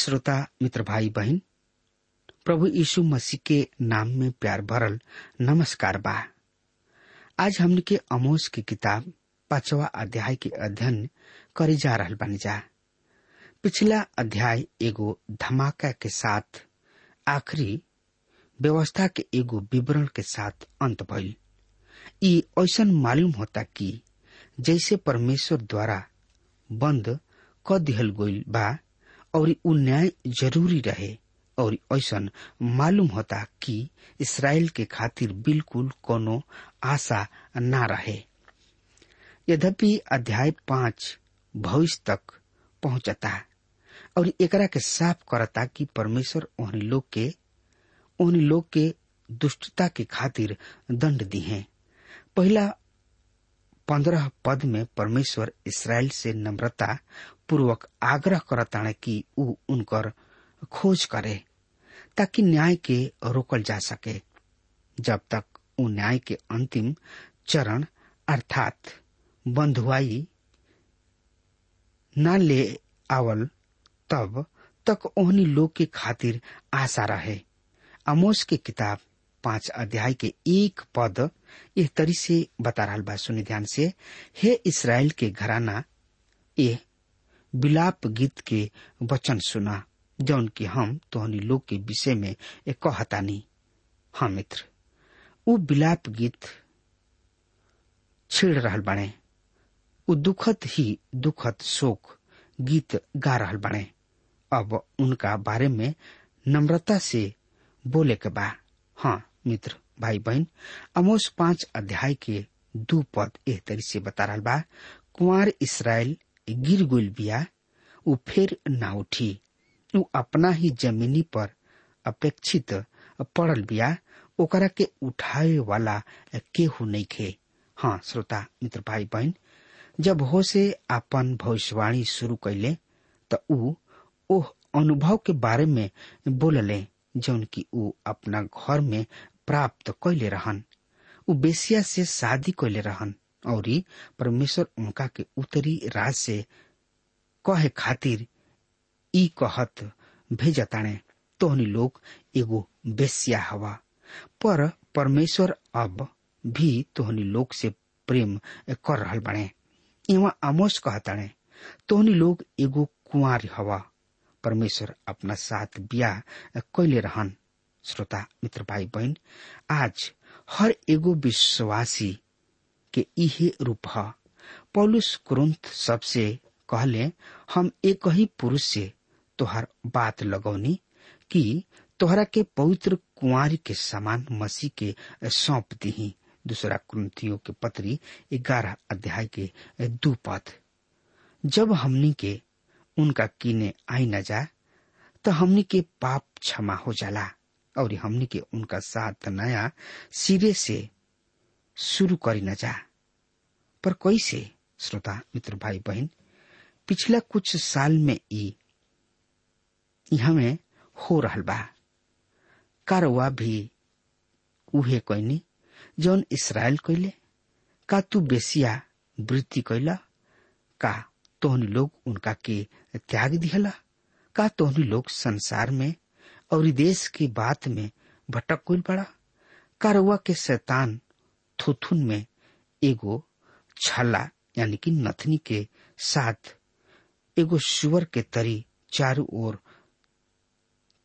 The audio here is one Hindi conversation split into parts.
श्रोता, मित्र भाई बहन, प्रभु यीशु मसीह के नाम में प्यार भरल नमस्कार बा। आज हमने के अमोस की किताब पांचवा अध्याय के अध्ययन करे जा रहा बानी जा। पिछला अध्याय एगो धमाका के साथ, आखिरी व्यवस्था के एगो विवरण के साथ अंत भइल। ई ऐसन मालूम होता कि जैसे परमेश्वर द्वारा बंद क दिहल गइल बा और उ न्याय ज़रूरी रहे। और ऐसन मालूम होता कि इसराइल के खातिर बिल्कुल कोनो आशा ना रहे। यद्यपि अध्याय पाँच भविष्य तक पहुँचता, और एकरा के साफ़ करता कि परमेश्वर ओहनी लोग के, ओहनी लोग के दुष्टता के खातिर दंड दी है। पहला पंद्रह पद में परमेश्वर इसराइल से नम्रता पूर्वक आग्रह करताने कि उ उनकर खोज करे, ताकि न्याय के रोकल जा सके। जब तक उ न्याय के अंतिम चरण अर्थात बंधुआई न ले आवल, तब तक ओहनी लोग के खातिर आशा रहे। अमोस के किताब पाँच अध्याय के एक पद इस तरी से बता रहा बा। से। हे इसराइल के घराना ये विलाप गीत के वचन सुना, जौन की हम तोहनी लोग के विषय में एक कहतानी। हाँ मित्र उ विलाप गीत छेड़ रहल बाणे। उ दुखद ही दुखद शोक गीत गा रहल बने अब उनका बारे में नम्रता से बोले के बा। हाँ मित्र भाई बहन अमोस पाँच अध्याय के दू पद एह तरी से बता रहा बा। कुंवर इसराइल गिर गुल बिया, उ फिर ना उठी। उ अपना ही जमीनी पर अपेक्षित पड़ल बिया, ओकरा के उठाए वाला केहू नहीं खे। हाँ श्रोता, मित्र भाई बहन जब हो से अपन भविष्यवाणी शुरू कैले त उ ओह अनुभव के बारे में बोलले, जौन की उ अपना घर में प्राप्त कैले रहन। उ बेसिया से शादी कैले रहन। और परमेश्वर उनका के उत्तरी राज से कहे खातिर ई कहत भेजताणे तोहनी लोग एगो बेसिया हवा। पर परमेश्वर अब भी तोहनी लोग से प्रेम कर रहल बने। इवा आमोस कहताणे तोहनी लोग एगो कुंवार हवा। परमेश्वर अपना साथ ब्याह कैले रहन। श्रोता, मित्र भाई बहन आज हर एगो विश्वासी के इहे रूप। ह पौलुस कुरुंत सबसे कहले, हम एक ही पुरुष से तोहर बात लगौनी कि तोहरा के पवित्र कुंवारी के समान मसीह के सौंप दी दूसरा कुंतियों के पत्री ग्यारह अध्याय के दू पद। जब हमनी के उनका कीने आई न जा तो हमनी के पाप क्षमा हो जाला, और हमनी के उनका साथ नया सिरे से शुरू करी न जा। पर कैसे, श्रोता, मित्र भाई बहन पिछला कुछ साल में ई हमें हो रहल बा। कारवा भी उहे कैनी जौन इसराइल कैले का तू बेसिया वृत्ति कैला का तोहनी लोग उनका के त्याग दिहला, का तोहनी लोग संसार में और देश की बात में भटक कुल पड़ा। कारवा के शैतान थुथुन में एगो छला, यानी कि नथनी के साथ एगो सुअर के तरी चारों ओर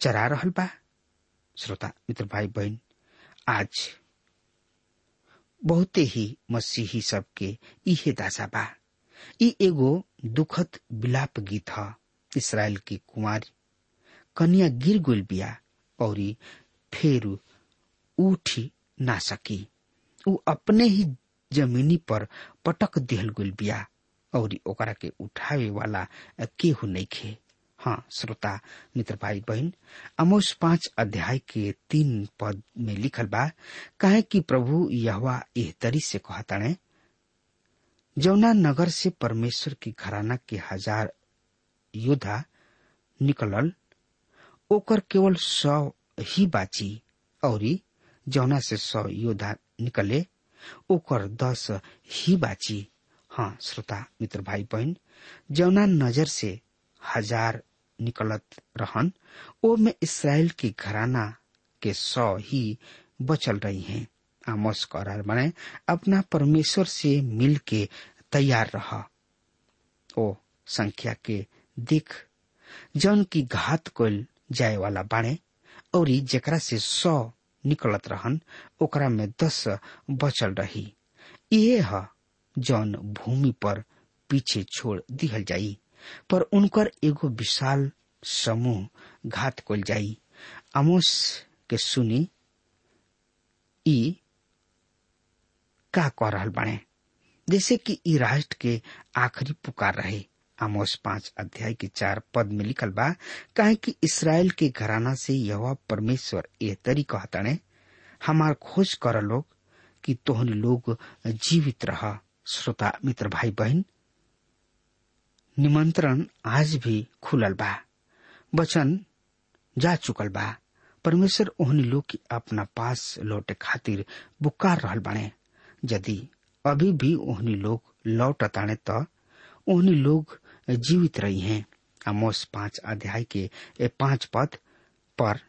चरा रहल बा। श्रोता, मित्र भाई बहन आज बहुते ही मसीही सबके इहे दासा बा। ई एगो दुखद विलाप गीत ह, इसराइल की कुमारी कन्या गिर गुल बिया और फेर उठी ना सकी। उ अपने ही जमीनी पर पटक दिहल गुल बिया, और ओकरा के उठावे वाला केहू नहीं खे। हाँ श्रोता, मित्र भाई बहन, अमोस पाँच अध्याय के तीन पद में लिखल बा, काहे कि प्रभु यहवा तरी से कहताणे जौना नगर से परमेश्वर की घराना के हज़ार योद्धा निकलल, ओकर केवल सौ ही बाची, और जौना से सौ योद्धा निकले। ओकर दस ही बाची हाँ श्रोता, मित्र भाई बहन जौना नज़र से हज़ार निकलत रहन, ओ में इसराइल की घराना के सौ ही बचल रही हैं। आमोस करार बने अपना परमेश्वर से मिल के तैयार रहा। ओ संख्या के देख, जन की घात कोल जाए वाला बाणे, और जेकरा से सौ निकलत रहन, ओकरा में दस बचल रही। ये है जौन भूमि पर पीछे छोड़ दिहल जाई, पर उनकर एगो विशाल समूह घात कल जाई। आमोस के सुनी, ई का कह रहल बने जैसे कि ई राष्ट्र के आखिरी पुकार रहे। आमोस पाँच अध्याय के चार पद में लिखल बा, काहे कि इसराइल के घराना से यह परमेश्वर ए तरी कहताने हमार खोज कर लोग कि तोहन लोग जीवित रह, श्रोता, मित्र, भाई, बहन। निमंत्रण आज भी खुलल बा, वचन जा चुकल बा। परमेश्वर ओहनी लोग की अपना पास लौटे खातिर बुकार रहल बाणे यदि अभी भी ओहनी लोग लौट ताने तो ओहनी लोग जीवित रही हैं। आमोस पाँच अध्याय के पाँच पद पर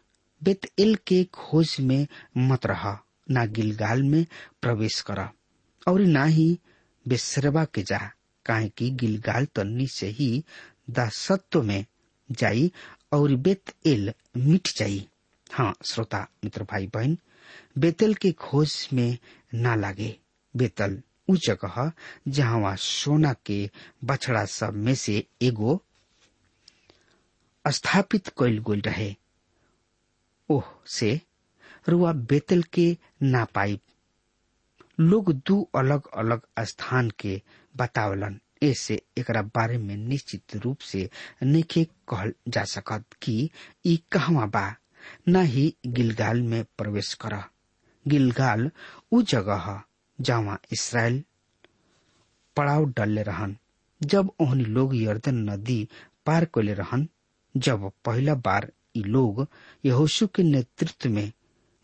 बेतएल के खोज में मत रहा, न गिलगाल में प्रवेश कर, और ना ही बेसरबा के जा, काहे कि गिलगाल तन्नी से ही दासत्व में जाई और बेत एल मिट जाई। हाँ श्रोता, मित्र भाई बहन बेतल के खोज में ना लागे, बेतल उ जगह जहाँ सोना के बछड़ा सब में से एगो स्थापित कैल गोल रहे। ओह, से रुआ बेतल के ना पाई। लोग दू अलग अलग स्थान के बतावलन। ऐसे एकरा बारे में निश्चित रूप से नइखे कहल जा सकत कि ई कहवा बा। न ही गिलगाल में प्रवेश कर गिलगाल उ जगह जहाँ इसराइल, पड़ाव डलले रहन। जब ओहनी लोग यर्दन नदी पार कैले रहन, जब पहला बार ई लोग यहोशु के नेतृत्व में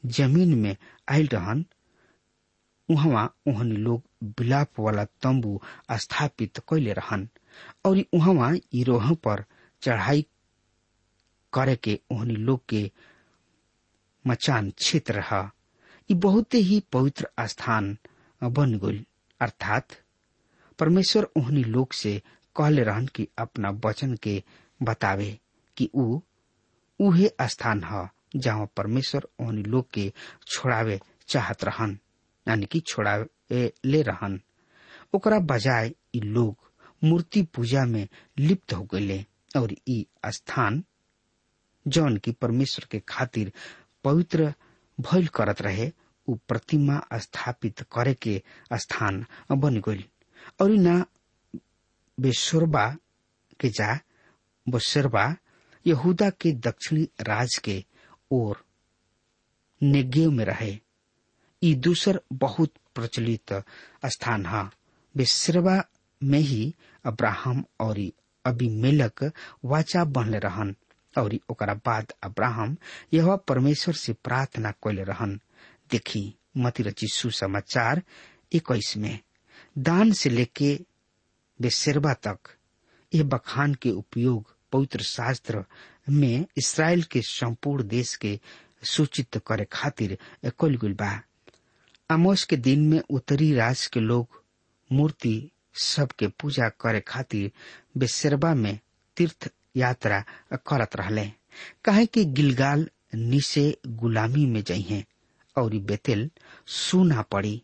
ज़मीन में आयल रहन, उहवा ओहनी लोग बिलाप वाला तंबू स्थापित कैले रहन, और उहवा इरोह पर चढ़ाई करे के ओहनी लोग के मचान क्षेत्र रहा। बहुते ही पवित्र स्थान बन गई अर्थात, परमेश्वर ओहनी लोग से कहले रहन कि अपना वचन के बतावे कि ऊ उहे स्थान ह, जहाँ परमेश्वर ओहनी लोग के छोड़ावे चाहत रहन, यानी कि छोड़ावे ले रहन। ओकरा बजाय लोग मूर्ति पूजा में लिप्त हो गए और ई स्थान जौन की परमेश्वर के खातिर पवित्र भइल करत रहे उ प्रतिमा स्थापित करे के स्थान बन गई और ना, बेसोरबा के जा, बसरबा यहूदा के दक्षिणी राज के ओर नेगेव में रहे। ई दूसर बहुत प्रचलित स्थान है। बेसरबा में ही अब्राहम और अभिमेलक वाचा बनले रहन और ओकरा बाद अब्राहम यह परमेश्वर से प्रार्थना कैले रहन। देखी मती रची सुसमाचार इक्कीस में। दान से लेके बेसरबा तक यह बखान के उपयोग पवित्र शास्त्र में इसराइल के संपूर्ण देश के सूचित करे खातिर कल गुल बा। के दिन में उत्तरी राज के लोग मूर्ति सबके पूजा करे खातिर बेसरबा में तीर्थ यात्रा करत रहले। काहे कि गिलगाल नीसे गुलामी में जइहे। और बेतेल सुना पड़ी।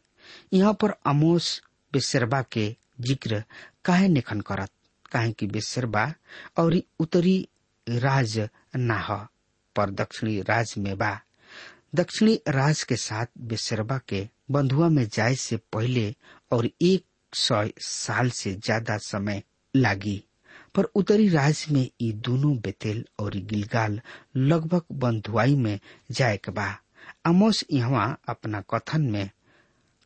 यहाँ पर अमोस बेसरबा के ज़िक्र काहे निखन करत, काहे कि बेसरबा और उत्तरी राज ना पर दक्षिणी राज में बा। दक्षिणी राज के साथ बेसरबा के बंधुआ में जाए से पहले और एक सौ साल से ज़्यादा समय लागी। पर उत्तरी राज में ये दोनों बेतेल और गिलगाल लगभग बंधुआई में जाए के बा। अमोस यहाँ अपना कथन में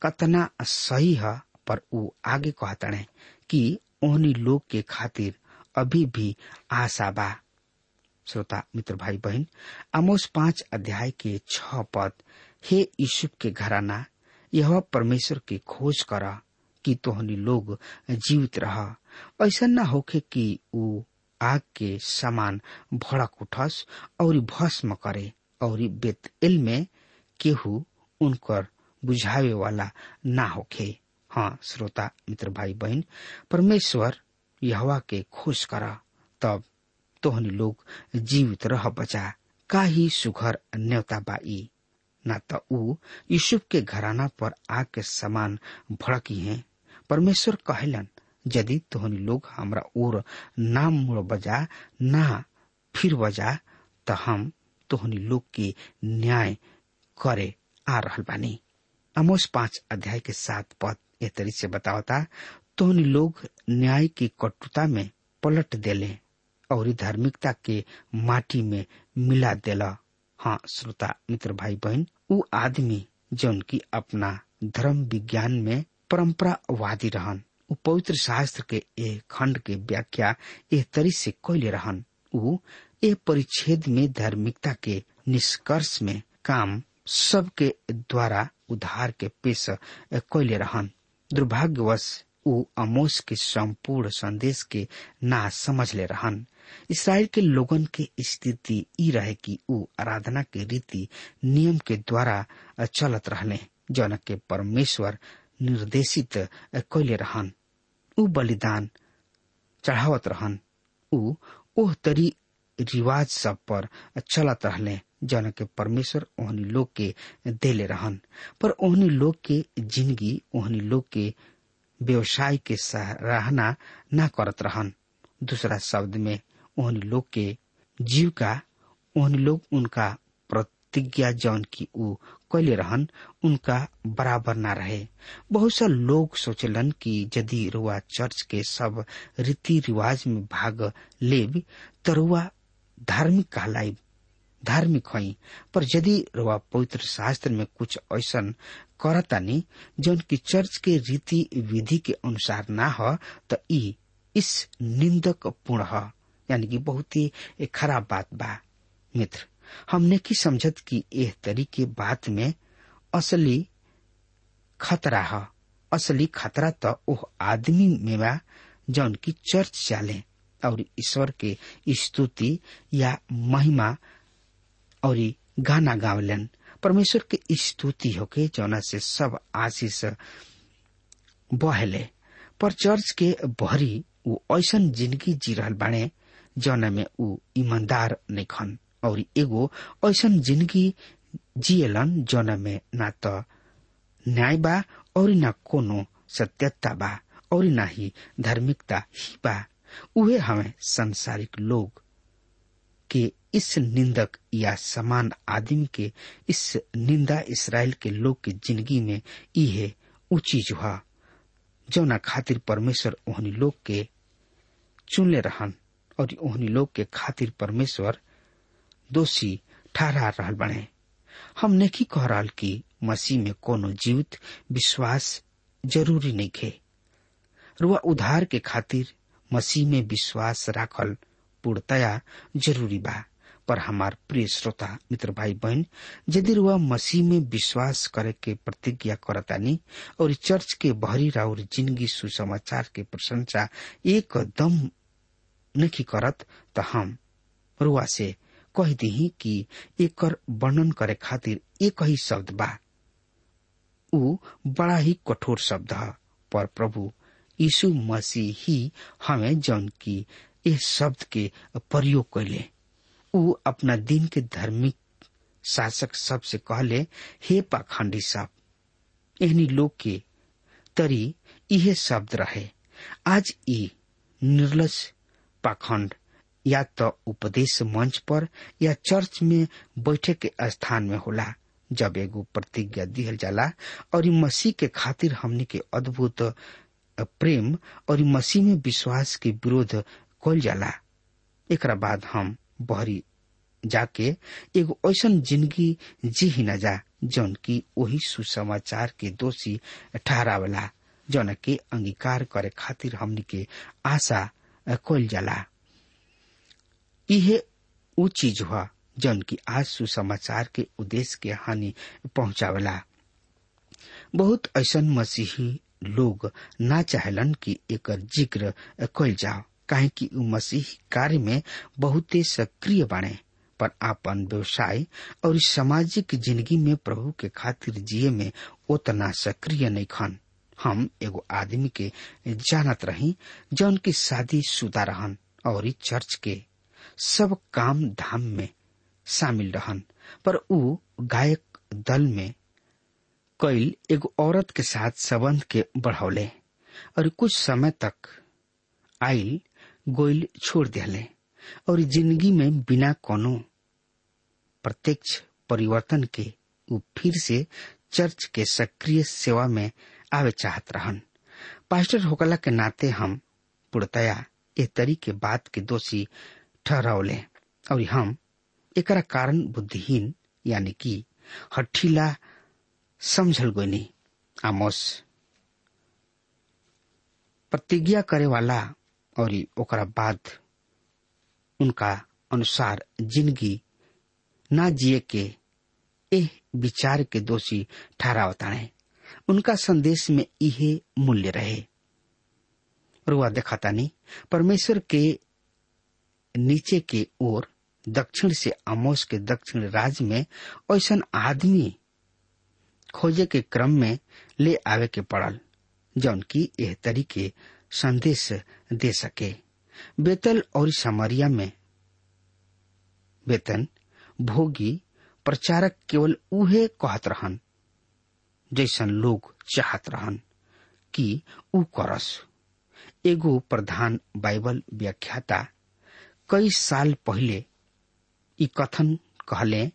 कतना सही है, पर वो आगे कहतने कि ओहनी लोग के खातिर अभी भी आशा बा। श्रोता, मित्र भाई बहन अमोस पाँच अध्याय के छ पद, हे यूसुफ के घराना, यह परमेश्वर की खोज कर कि तोहनी लोग जीवित रह। ऐसा न होखे कि ऊ आग के समान भड़क उठस, और भस्म करे, और बेतएल में केहू उनकर बुझावे वाला ना होखे। हाँ श्रोता, मित्र, भाई, बहन, परमेश्वर यहवा के खुश कर, तब तोहनी लोग जीवित रह बचा। का ही सुघर न्योता बाई। न त ऊ यूसुफ के घराना पर आग के समान भड़की है। परमेश्वर कहलन, यदि तोहनी लोग हमरा ओर ना मुड़ बजा, ना फिर बजा, त हम तोहनी लोग के न्याय करे आ रहल बानी अमोस पाँच अध्याय के सात पद ए तरी से बतावता, तोहनी लोग न्याय की कटुता में पलट देले और धार्मिकता के माटी में मिला देला। हाँ श्रोता, मित्र भाई बहन ऊ आदमी जौन की अपना धर्म विज्ञान में परंपरावादी रहन, ऊ पवित्र शास्त्र के ए खंड के व्याख्या ए तरी से कैले रहन। ऊ ए परिच्छेद में धार्मिकता के निष्कर्ष में काम सबके द्वारा उधार के पेश कैले रहन। दुर्भाग्यवश ऊ अमोस के संपूर्ण संदेश के ना समझ ले रहन। इसराइल के लोगन के स्थिति ई रहे कि ऊ आराधना के रीति, नियम के द्वारा चलत रहले जौन के परमेश्वर निर्देशित कैले रहन। ऊ बलिदान चढ़ावत रहन। ऊ ओह तरी रिवाज सब पर चलत रहले। जौन के परमेश्वर, ओहनी लोग के देले रहन। पर ओहनी लोग के ज़िंदगी, ओहनी लोग के व्यवसाय के सराहना न करत रहन। दूसरा शब्द में उन लोग के जीविका उन लोग उनका प्रतिज्ञा जौन की ऊ कैले रहन, उनका बराबर ना रहे। बहुत सा लोग सोचलन कि यदि रुआ चर्च के सब रीति रिवाज में भाग लेब तो रुआ धार्मिक कहलाइब। धार्मिक हई, पर यदि रुआ पवित्र शास्त्र में कुछ ऐसा करतानी, जौन की चर्च के रीति विधि के अनुसार ना हो तो ई इस निंदक पूर्ण ह। यानी कि बहुत ही खराब बात बा, मित्र। हमने की समझत कि यह तरीके बात में असली खतरा है। असली खतरा तो ओह आदमी में बा, जौन की चर्च चाले, और ईश्वर के स्तुति या महिमा और गाना गावलन। परमेश्वर के स्तुति होके जौना से सब आशीष बहले। पर चर्च के बहरी ऊ ऐसन ज़िंदगी जी रहल बाणे, जौना में ऊ ईमानदार नहीं और एगो ऐसन ज़िंदगी जियलन, जौना में ना तो न्याय बा और न कोनो सत्यता बा और न ही धार्मिकता ही बा। उहे हमें संसारिक लोग के इस निंदक या समान आदमी के, इस निंदा इसराइल के लोग के ज़िंदगी में इहे ऊँची जुहा। जौना खातिर परमेश्वर ओहनी लोग के चुनले रहन और ओहनी लोग के खातिर परमेश्वर दोषी ठहरा रहल बने। हम नहीं कह रहा कि मसीह में कोनो जीवित विश्वास ज़रूरी नहीं खे रुआ उधार के खातिर मसीह में विश्वास राखल पूर्णतया ज़रूरी बा। पर हमार प्रिय श्रोता, मित्र भाई बहन यदि रुआ मसीह में विश्वास करे के प्रतिज्ञा करतानी और चर्च के बहरी राउर ज़िंदगी सुसमाचार के प्रशंसा एकदम नहीं करत तो हम रुआ से कह दी कि एकर वर्णन करे खातिर एक ही शब्द बा। ऊ बड़ा ही कठोर शब्द है, पर प्रभु यीशु मसीह ही हमें जौन की इस शब्द के प्रयोग कैले ऊ अपना दिन के धार्मिक शासक सबसे कहले, हे पाखंडी सब एहनी लोग के तरी इहे शब्द रहे। आज ई निर्लज पाखंड या तो उपदेश मंच पर या चर्च में बैठे के स्थान में होला, जब एगो प्रतिज्ञा दिहल जाला और मसीह के खातिर हमने के अद्भुत प्रेम और मसीह में विश्वास के विरोध कल जाला। एक बाद हम बहरी जाके एगो ऐसन ज़िंदगी जी ही न जा, जौन की वही सुसमाचार के दोषी ठहरावला, जौन के अंगीकार करे खातिर हमनी के आशा कल जाला। इहे ऊ चीज़ हुआ, जौन की आज सुसमाचार के उद्देश्य के हानि पहुंचावला। बहुत ऐसन मसीही लोग ना चाहलन कि एकर ज़िक्र कल जाओ। काहे कि ऊ मसीह कार्य में बहुते सक्रिय बने पर आपन व्यवसाय और सामाजिक ज़िंदगी में प्रभु के खातिर जिये में उतना सक्रिय नहीं खन। हम एगो आदमी के जानत रही, जौन की शादी शुदा रहन और चर्च के सब काम धाम में शामिल रहन, पर ऊ गायक दल में कैल एगो औरत के साथ संबंध के बढ़ौले और कुछ समय तक आइल गोइल छोड़ दिले और ज़िंदगी में बिना कोनो प्रत्यक्ष परिवर्तन के ऊ फिर से चर्च के सक्रिय सेवा में आवे चाहत रहन। पास्टर होकला के नाते हम पूर्णतया ए तरी के बात के दोषी ठहरावले। और हम एकरा कारण बुद्धिहीन, यानी कि हठीला समझल गोनी आमोस। प्रतिज्ञा करे वाला और ओकरा बाद उनका अनुसार ज़िंदगी ना जिए के एह विचार के दोषी ठहरावताणे उनका संदेश में इहे मूल्य रहे। रुआ देखतानी परमेश्वर के नीचे के ओर, दक्षिण से आमोस के दक्षिण राज्य में ऐसा आदमी खोजे के क्रम में ले आवे के पड़ल जौन की यह तरीके संदेश दे सके। बेतल और समरिया में वेतन भोगी, प्रचारक केवल उहे कहत रहन, जैसन लोग चाहत रहन कि ऊ करस। एगो प्रधान बाइबल व्याख्याता कई साल पहले ई कथन कहले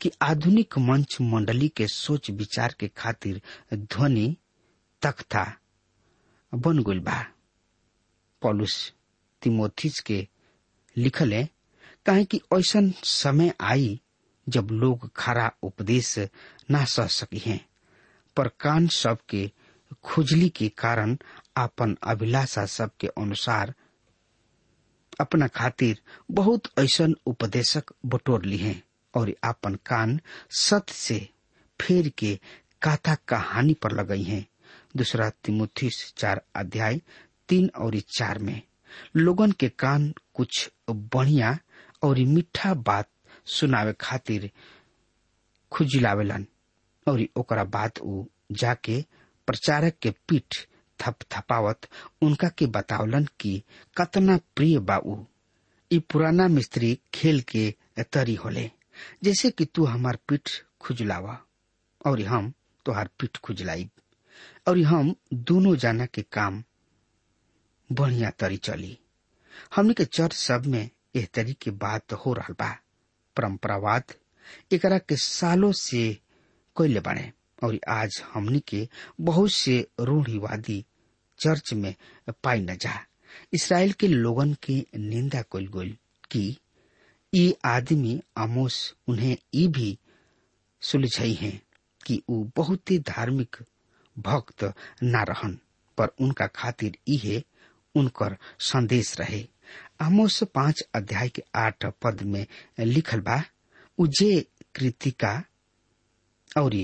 कि आधुनिक मंच मंडली के सोच विचार के खातिर ध्वनि, तख्ता बन गइल बा। पॉलुस तिमोथिस के लिखले, काहे कि ऐसन समय आई जब लोग खरा उपदेश ना सह सकी हैं, पर कान सबके खुजली के कारण आपन अभिलाषा सबके अनुसार अपना खातिर बहुत ऐसन उपदेशक बटोर ली हैं और आपन कान सत्य से फेर के काथा कहानी पर लगई हैं। दूसरा तिमुथिस चार अध्याय तीन और चार में लोगन के कान कुछ बढ़िया और मीठा बात सुनावे खातिर खुजिलावेलन और ओकरा बात ऊ जाके प्रचारक के पीठ थप थपावत उनका के बतावलन कि कतना प्रिय बा ऊ ई पुराना मिस्त्री खेल के तरी होले, जैसे कि तू हमार पीठ खुजलावा और हम तोहार पीठ खुजलाई और हम दोनों जाना के काम बढ़िया तरी चली। हमने के चर्च सब में एह तरी के बात हो रहा बा। परंपरावाद एकरा के सालों से कैले बने और आज हमनी के बहुत से रूढ़ीवादी चर्च में पाई न जा। इसराइल के लोगन के निंदा कल गई कि ये आदमी आमोस उन्हें ई भी सुलझई हैं कि ऊ बहुत ही धार्मिक भक्त ना रहन, पर उनका खातिर इहे उनकर संदेश रहे। आमोस पाँच अध्याय के आठ पद में लिखल बा उजे कृतिका और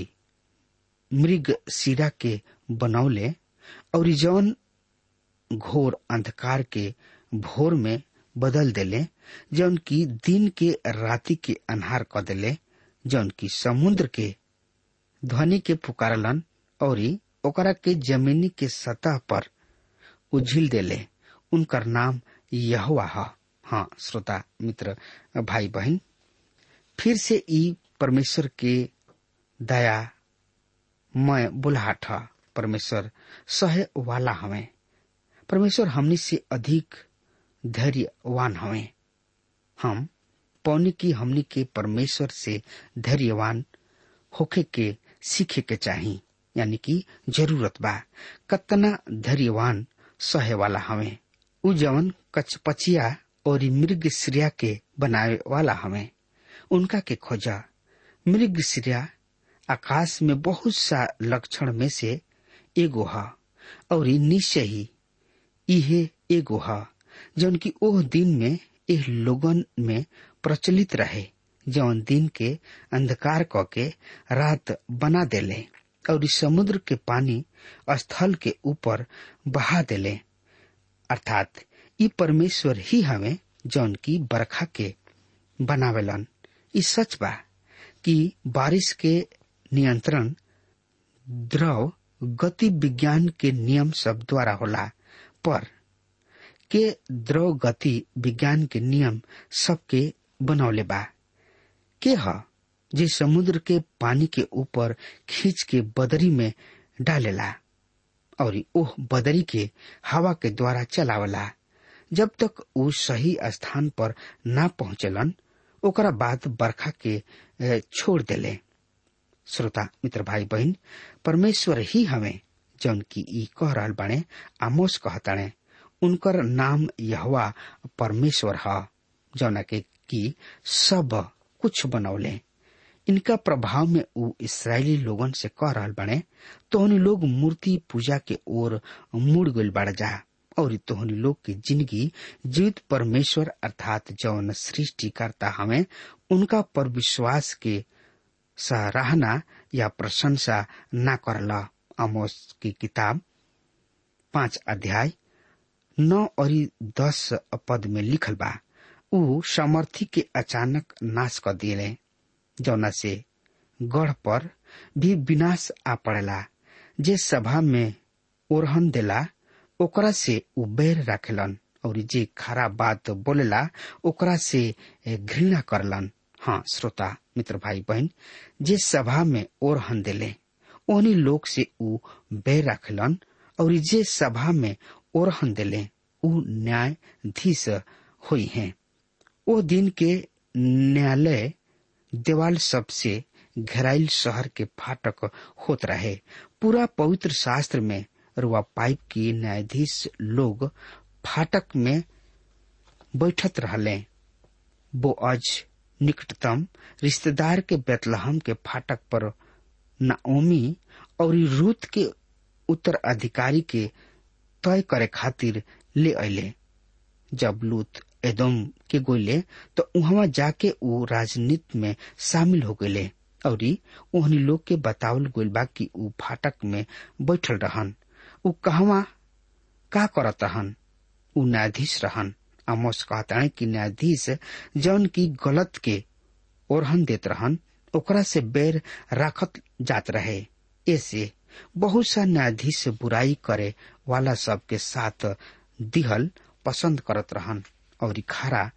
मृग सिरा के बनौले और जौन घोर अंधकार के भोर में बदल देले, जौन की दिन के राति के अन्हार क देले, जौन की समुद्र के ध्वनि के पुकारलन और ओकरा के जमीनी के सतह पर देले। उनकर नाम यहोवा ह। हाँ श्रोता, मित्र भाई बहन फिर से ई परमेश्वर के दया मैं बुलाहट परमेश्वर, सहे वाला हमें। परमेश्वर हमनी से अधिक धैर्यवान हमें। हम पौनी की हमनी के परमेश्वर से धैर्यवान होके के सीखे के चाही। यानी कि ज़रूरत बा। कतना धैर्यवान सहे वाला हमें। उ जवन कचपचिया और मृग श्रिया के बनावे वाला हमें। उनका के खोजा। मृग श्रिया आकाश में बहुत सा लक्षण में से एगो ह और निश्चय ही इहे एगो ह जौन की ओह दिन में एह लोगन में प्रचलित रहे, जौन दिन के अंधकार क के रात बना देले। और इस समुद्र के पानी स्थल के ऊपर बहा देले। अर्थात, ई परमेश्वर ही हमें जौन की बरखा के बनावेलन। ई सच बा कि बारिश के नियंत्रण द्रव गति विज्ञान के नियम सब द्वारा होला, पर के द्रव गति विज्ञान के नियम सबके बनौले बा। के ह? जे समुद्र के पानी के ऊपर खींच के बदरी में डालेला और ओह बदरी के हवा के द्वारा चलावला। जब तक ऊ सही स्थान पर ना पहुंचलन, ओकरा बाद बरखा के छोड़ देले। श्रोता, मित्र भाई बहन परमेश्वर ही हमें जौन की कह रहा बाणे आमोस कहताणे उनकर नाम यहवा परमेश्वर ह, जौना के की सब कुछ बनौले। इनका प्रभाव में ऊ इसराइली लोगन से कह रहल बने, तोहनी लोग मूर्ति पूजा के ओर मुड़ गइल बढ़ जा, और तोहनी लोग की ज़िंदगी जीवित परमेश्वर अर्थात जौन सृष्टि करता हमें उनका पर विश्वास के सराहना या प्रशंसा न करला। अमोस की किताब, पाँच अध्याय, नौ और दस पद में लिखल बा समर्थी के अचानक नाश कर दिले। जौना से गढ़ पर भी विनाश आ पड़ेला, जे सभा में ओरहन देला, ओकरा से ऊ बैर रखेलन, और जे खराब बात बोलेला, ओकरा से घृणा करलन। हाँ श्रोता, मित्र भाई बहन, जे सभा में ओरहन देले, ओहनी लोग से ऊ बैर रखेलन, और जे सभा में ओरहन दिले, उ न्यायाधीश हुई हैं। ओ दिन के न्यायालय देवाल सबसे घेराइल शहर के फाटक होत रहे। पूरा पवित्र शास्त्र में रुआ पाइप की न्यायाधीश लोग फाटक में बैठत रहले। बोअज निकटतम रिश्तेदार के बेतलहम के फाटक पर नाओमी और रूत के उत्तराधिकारी के तय करे खातिर ले अले जब लूत एदम के गोले तो उहवा जाके ऊ राजनीति में शामिल हो गए। और ओहनी लोग के बतावल बा कि ऊ फाटक में बैठल रहन। ऊ कहवा का करत रहन? ऊ न्यायाधीश रहन। आमोस कहता है कि न्यायाधीश जौन की गलत के ओरहन देत रहन, ओकरा से बैर राखत जात रहे। ऐसे बहुत सा न्यायाधीश बुराई करे वाला सब के साथ दिहल पसंद करत रहन। और खारा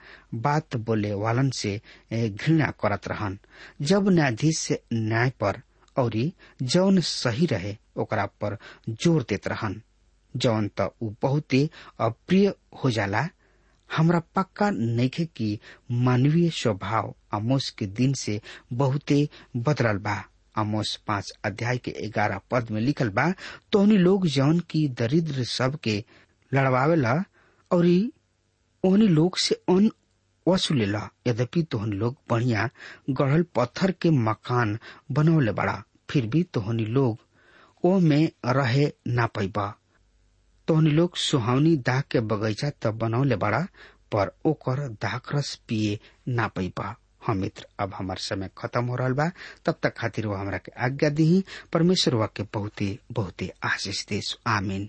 बात बोले वालन से घृणा करत रहन। जब न्यायाधीश से न्याय पर और जौन सही रहे, ओकरा पर ज़ोर देत रहन। जौन त ऊ बहुते अप्रिय हो जाला। हमरा पक्का नइखे कि मानवीय स्वभाव आमोस के दिन से बहुते बदलल बा। आमोस पाँच अध्याय के ग्यारह पद में लिखल बा, तोहनी लोग जौन की दरिद्र सब के लड़वावेला और ओहनी लोग से अन वसूलेला यद्यपि तोहनी लोग बढ़िया गढ़ल पत्थर के मकान बनौले बड़ा, फिर भी तोहनी लोग ओ में रहे ना पैबा। तोहनी लोग सुहावनी दाग के बगीचा तब बनौले बड़ा, पर ओकर दाख रस पिए ना पैबा। हाँ मित्र, अब हमार समय खत्म हो रहा बा, तब तक खातिर वो हमरा के आज्ञा दी परमेश्वर वा के बहुते बहुते आशीष देश आमीन।